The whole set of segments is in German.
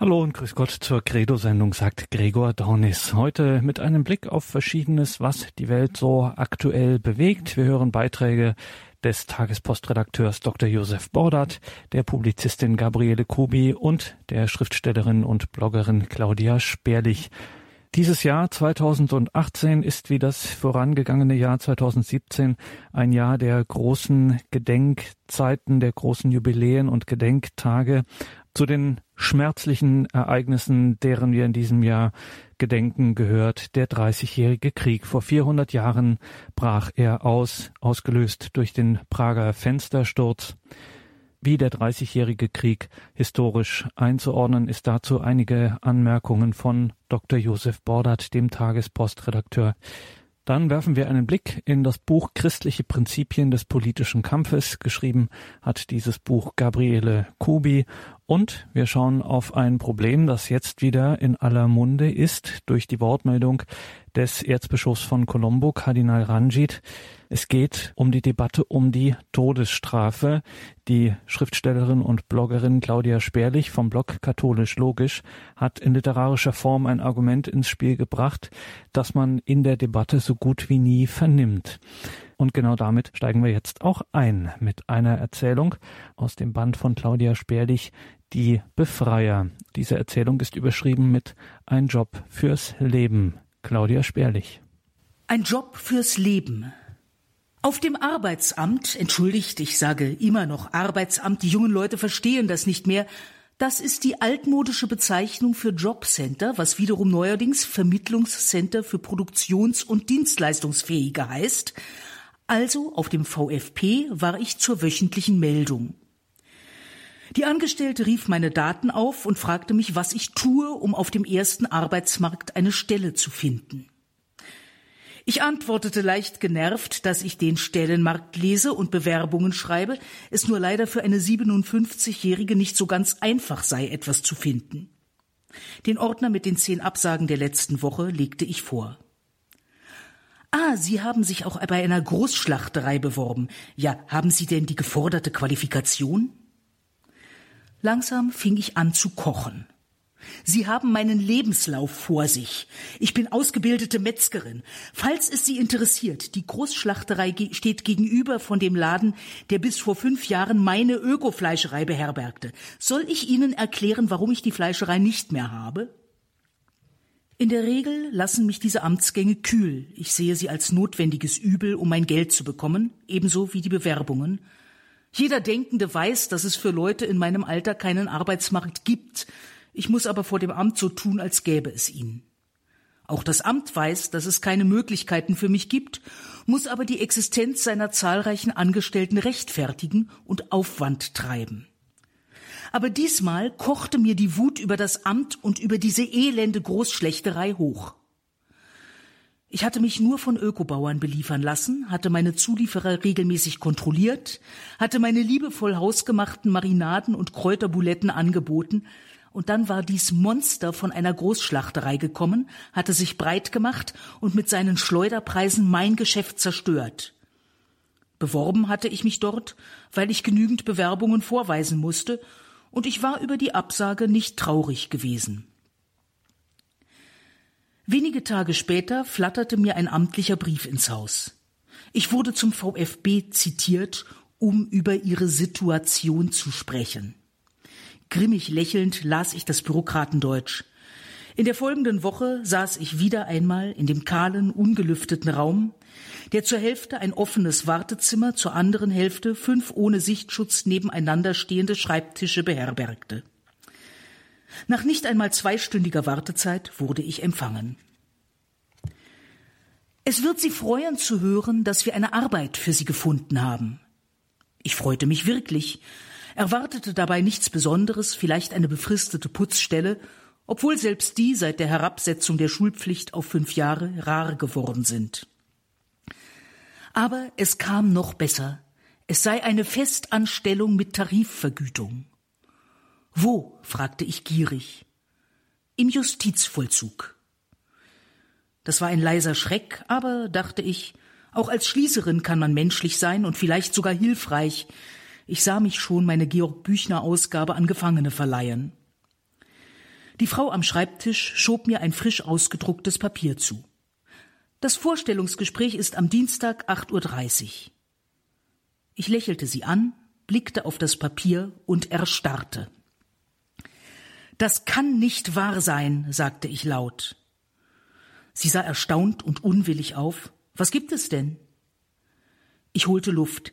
Hallo und grüß Gott zur Credo-Sendung, sagt Gregor Dornis. Heute mit einem Blick auf Verschiedenes, was die Welt so aktuell bewegt. Wir hören Beiträge des Tagespostredakteurs Dr. Josef Bordert, der Publizistin Gabriele Kubi und der Schriftstellerin und Bloggerin Claudia Sperlich. Dieses Jahr 2018 ist wie das vorangegangene Jahr 2017 ein Jahr der großen Gedenkzeiten, der großen Jubiläen und Gedenktage zu den schmerzlichen Ereignissen, deren wir in diesem Jahr gedenken, gehört der Dreißigjährige Krieg. Vor 400 Jahren brach er aus, ausgelöst durch den Prager Fenstersturz. Wie der Dreißigjährige Krieg historisch einzuordnen, ist dazu einige Anmerkungen von Dr. Josef Bordert, dem Tagespostredakteur. Dann werfen wir einen Blick in das Buch Christliche Prinzipien des politischen Kampfes. Geschrieben hat dieses Buch Gabriele Kubi. Und wir schauen auf ein Problem, das jetzt wieder in aller Munde ist durch die Wortmeldung des Erzbischofs von Colombo, Kardinal Ranjit. Es geht um die Debatte um die Todesstrafe. Die Schriftstellerin und Bloggerin Claudia Sperlich vom Blog Katholisch Logisch hat in literarischer Form ein Argument ins Spiel gebracht, das man in der Debatte so gut wie nie vernimmt. Und genau damit steigen wir jetzt auch ein mit einer Erzählung aus dem Band von Claudia Sperlich, Die Befreier. Diese Erzählung ist überschrieben mit Ein Job fürs Leben. Claudia Sperlich. Ein Job fürs Leben. Auf dem Arbeitsamt, entschuldigt, ich sage immer noch Arbeitsamt, die jungen Leute verstehen das nicht mehr, das ist die altmodische Bezeichnung für Jobcenter, was wiederum neuerdings Vermittlungscenter für Produktions- und Dienstleistungsfähige heißt. Also auf dem VfP war ich zur wöchentlichen Meldung. Die Angestellte rief meine Daten auf und fragte mich, was ich tue, um auf dem ersten Arbeitsmarkt eine Stelle zu finden. Ich antwortete leicht genervt, dass ich den Stellenmarkt lese und Bewerbungen schreibe, es nur leider für eine 57-Jährige nicht so ganz einfach sei, etwas zu finden. Den Ordner mit den zehn Absagen der letzten Woche legte ich vor. Ah, Sie haben sich auch bei einer Großschlachterei beworben. Ja, haben Sie denn die geforderte Qualifikation? Langsam fing ich an zu kochen. Sie haben meinen Lebenslauf vor sich. Ich bin ausgebildete Metzgerin. Falls es Sie interessiert, die Großschlachterei steht gegenüber von dem Laden, der bis vor fünf Jahren meine Ökofleischerei beherbergte. Soll ich Ihnen erklären, warum ich die Fleischerei nicht mehr habe? In der Regel lassen mich diese Amtsgänge kühl. Ich sehe sie als notwendiges Übel, um mein Geld zu bekommen, ebenso wie die Bewerbungen. Jeder Denkende weiß, dass es für Leute in meinem Alter keinen Arbeitsmarkt gibt, ich muss aber vor dem Amt so tun, als gäbe es ihn. Auch das Amt weiß, dass es keine Möglichkeiten für mich gibt, muss aber die Existenz seiner zahlreichen Angestellten rechtfertigen und Aufwand treiben. Aber diesmal kochte mir die Wut über das Amt und über diese elende Großschlechterei hoch. Ich hatte mich nur von Ökobauern beliefern lassen, hatte meine Zulieferer regelmäßig kontrolliert, hatte meine liebevoll hausgemachten Marinaden und Kräuterbuletten angeboten, und dann war dies Monster von einer Großschlachterei gekommen, hatte sich breit gemacht und mit seinen Schleuderpreisen mein Geschäft zerstört. Beworben hatte ich mich dort, weil ich genügend Bewerbungen vorweisen musste, und ich war über die Absage nicht traurig gewesen. Wenige Tage später flatterte mir ein amtlicher Brief ins Haus. Ich wurde zum VfB zitiert, um über ihre Situation zu sprechen. Grimmig lächelnd las ich das Bürokratendeutsch. In der folgenden Woche saß ich wieder einmal in dem kahlen, ungelüfteten Raum, der zur Hälfte ein offenes Wartezimmer, zur anderen Hälfte fünf ohne Sichtschutz nebeneinander stehende Schreibtische beherbergte. Nach nicht einmal zweistündiger Wartezeit wurde ich empfangen. Es wird Sie freuen zu hören, dass wir eine Arbeit für Sie gefunden haben. Ich freute mich wirklich, erwartete dabei nichts Besonderes, vielleicht eine befristete Putzstelle, obwohl selbst die seit der Herabsetzung der Schulpflicht auf fünf Jahre rar geworden sind. Aber es kam noch besser. Es sei eine Festanstellung mit Tarifvergütung. Wo? fragte ich gierig. Im Justizvollzug. Das war ein leiser Schreck, aber, dachte ich, auch als Schließerin kann man menschlich sein und vielleicht sogar hilfreich, ich sah mich schon meine Georg Büchner Ausgabe an Gefangene verleihen. Die Frau am Schreibtisch schob mir ein frisch ausgedrucktes Papier zu. Das Vorstellungsgespräch ist am Dienstag 8.30 Uhr. Ich lächelte sie an, blickte auf das Papier und erstarrte. Das kann nicht wahr sein, sagte ich laut. Sie sah erstaunt und unwillig auf. Was gibt es denn? Ich holte Luft.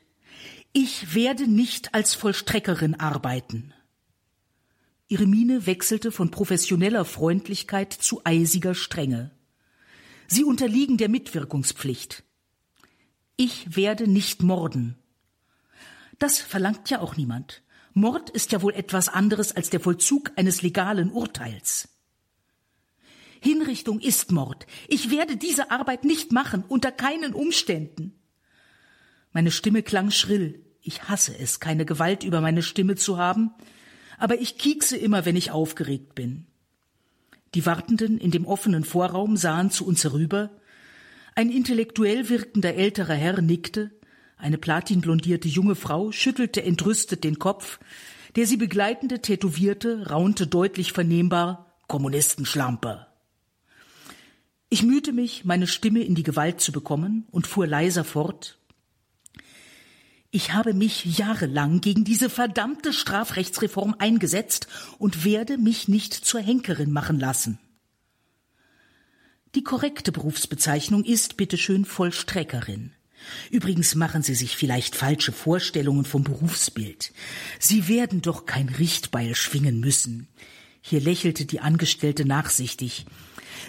Ich werde nicht als Vollstreckerin arbeiten. Ihre Miene wechselte von professioneller Freundlichkeit zu eisiger Strenge. Sie unterliegen der Mitwirkungspflicht. Ich werde nicht morden. Das verlangt ja auch niemand. Mord ist ja wohl etwas anderes als der Vollzug eines legalen Urteils. Hinrichtung ist Mord. Ich werde diese Arbeit nicht machen, unter keinen Umständen. Meine Stimme klang schrill. Ich hasse es, keine Gewalt über meine Stimme zu haben, aber ich kiekse immer, wenn ich aufgeregt bin. Die Wartenden in dem offenen Vorraum sahen zu uns herüber. Ein intellektuell wirkender älterer Herr nickte, eine platinblondierte junge Frau schüttelte entrüstet den Kopf, der sie begleitende Tätowierte raunte deutlich vernehmbar Kommunistenschlampe. Ich mühte mich, meine Stimme in die Gewalt zu bekommen und fuhr leiser fort. Ich habe mich jahrelang gegen diese verdammte Strafrechtsreform eingesetzt und werde mich nicht zur Henkerin machen lassen. Die korrekte Berufsbezeichnung ist bitteschön Vollstreckerin. Übrigens machen Sie sich vielleicht falsche Vorstellungen vom Berufsbild. Sie werden doch kein Richtbeil schwingen müssen. Hier lächelte die Angestellte nachsichtig.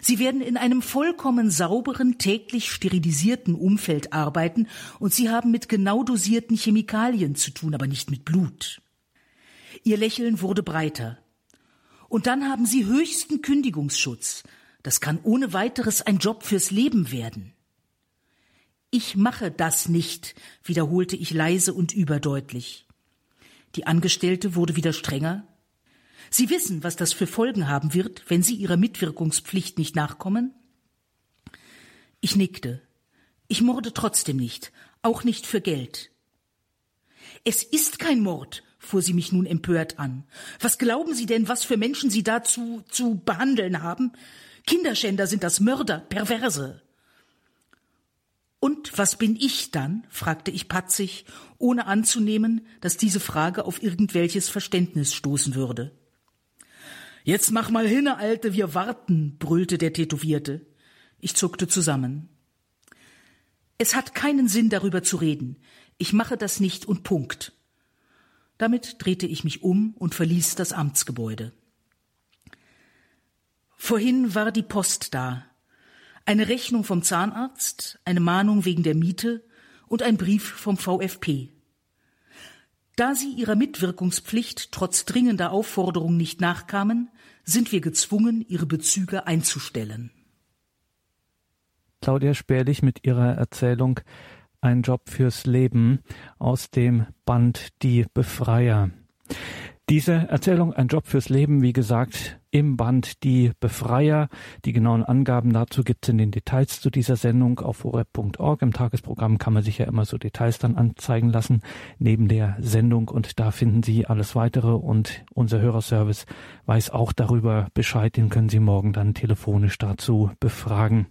Sie werden in einem vollkommen sauberen, täglich sterilisierten Umfeld arbeiten und Sie haben mit genau dosierten Chemikalien zu tun, aber nicht mit Blut. Ihr Lächeln wurde breiter. Und dann haben Sie höchsten Kündigungsschutz. Das kann ohne weiteres ein Job fürs Leben werden. Ich mache das nicht, wiederholte ich leise und überdeutlich. Die Angestellte wurde wieder strenger. Sie wissen, was das für Folgen haben wird, wenn Sie Ihrer Mitwirkungspflicht nicht nachkommen? Ich nickte. Ich morde trotzdem nicht, auch nicht für Geld. Es ist kein Mord, fuhr sie mich nun empört an. Was glauben Sie denn, was für Menschen Sie dazu zu behandeln haben? Kinderschänder sind das Mörder, Perverse. Und was bin ich dann? fragte ich patzig, ohne anzunehmen, dass diese Frage auf irgendwelches Verständnis stoßen würde. Jetzt mach mal hinne, Alte, wir warten, brüllte der Tätowierte. Ich zuckte zusammen. Es hat keinen Sinn, darüber zu reden. Ich mache das nicht und Punkt. Damit drehte ich mich um und verließ das Amtsgebäude. Vorhin war die Post da, eine Rechnung vom Zahnarzt, eine Mahnung wegen der Miete und ein Brief vom VfP. Da sie ihrer Mitwirkungspflicht trotz dringender Aufforderung nicht nachkamen, sind wir gezwungen, ihre Bezüge einzustellen. Claudia Spärlich mit ihrer Erzählung Ein Job fürs Leben aus dem Band Die Befreier. Diese Erzählung Ein Job fürs Leben, wie gesagt, im Band Die Befreier. Die genauen Angaben dazu gibt es in den Details zu dieser Sendung auf horeb.org. Im Tagesprogramm kann man sich ja immer so Details dann anzeigen lassen neben der Sendung und da finden Sie alles weitere und unser Hörerservice weiß auch darüber Bescheid. Den können Sie morgen dann telefonisch dazu befragen.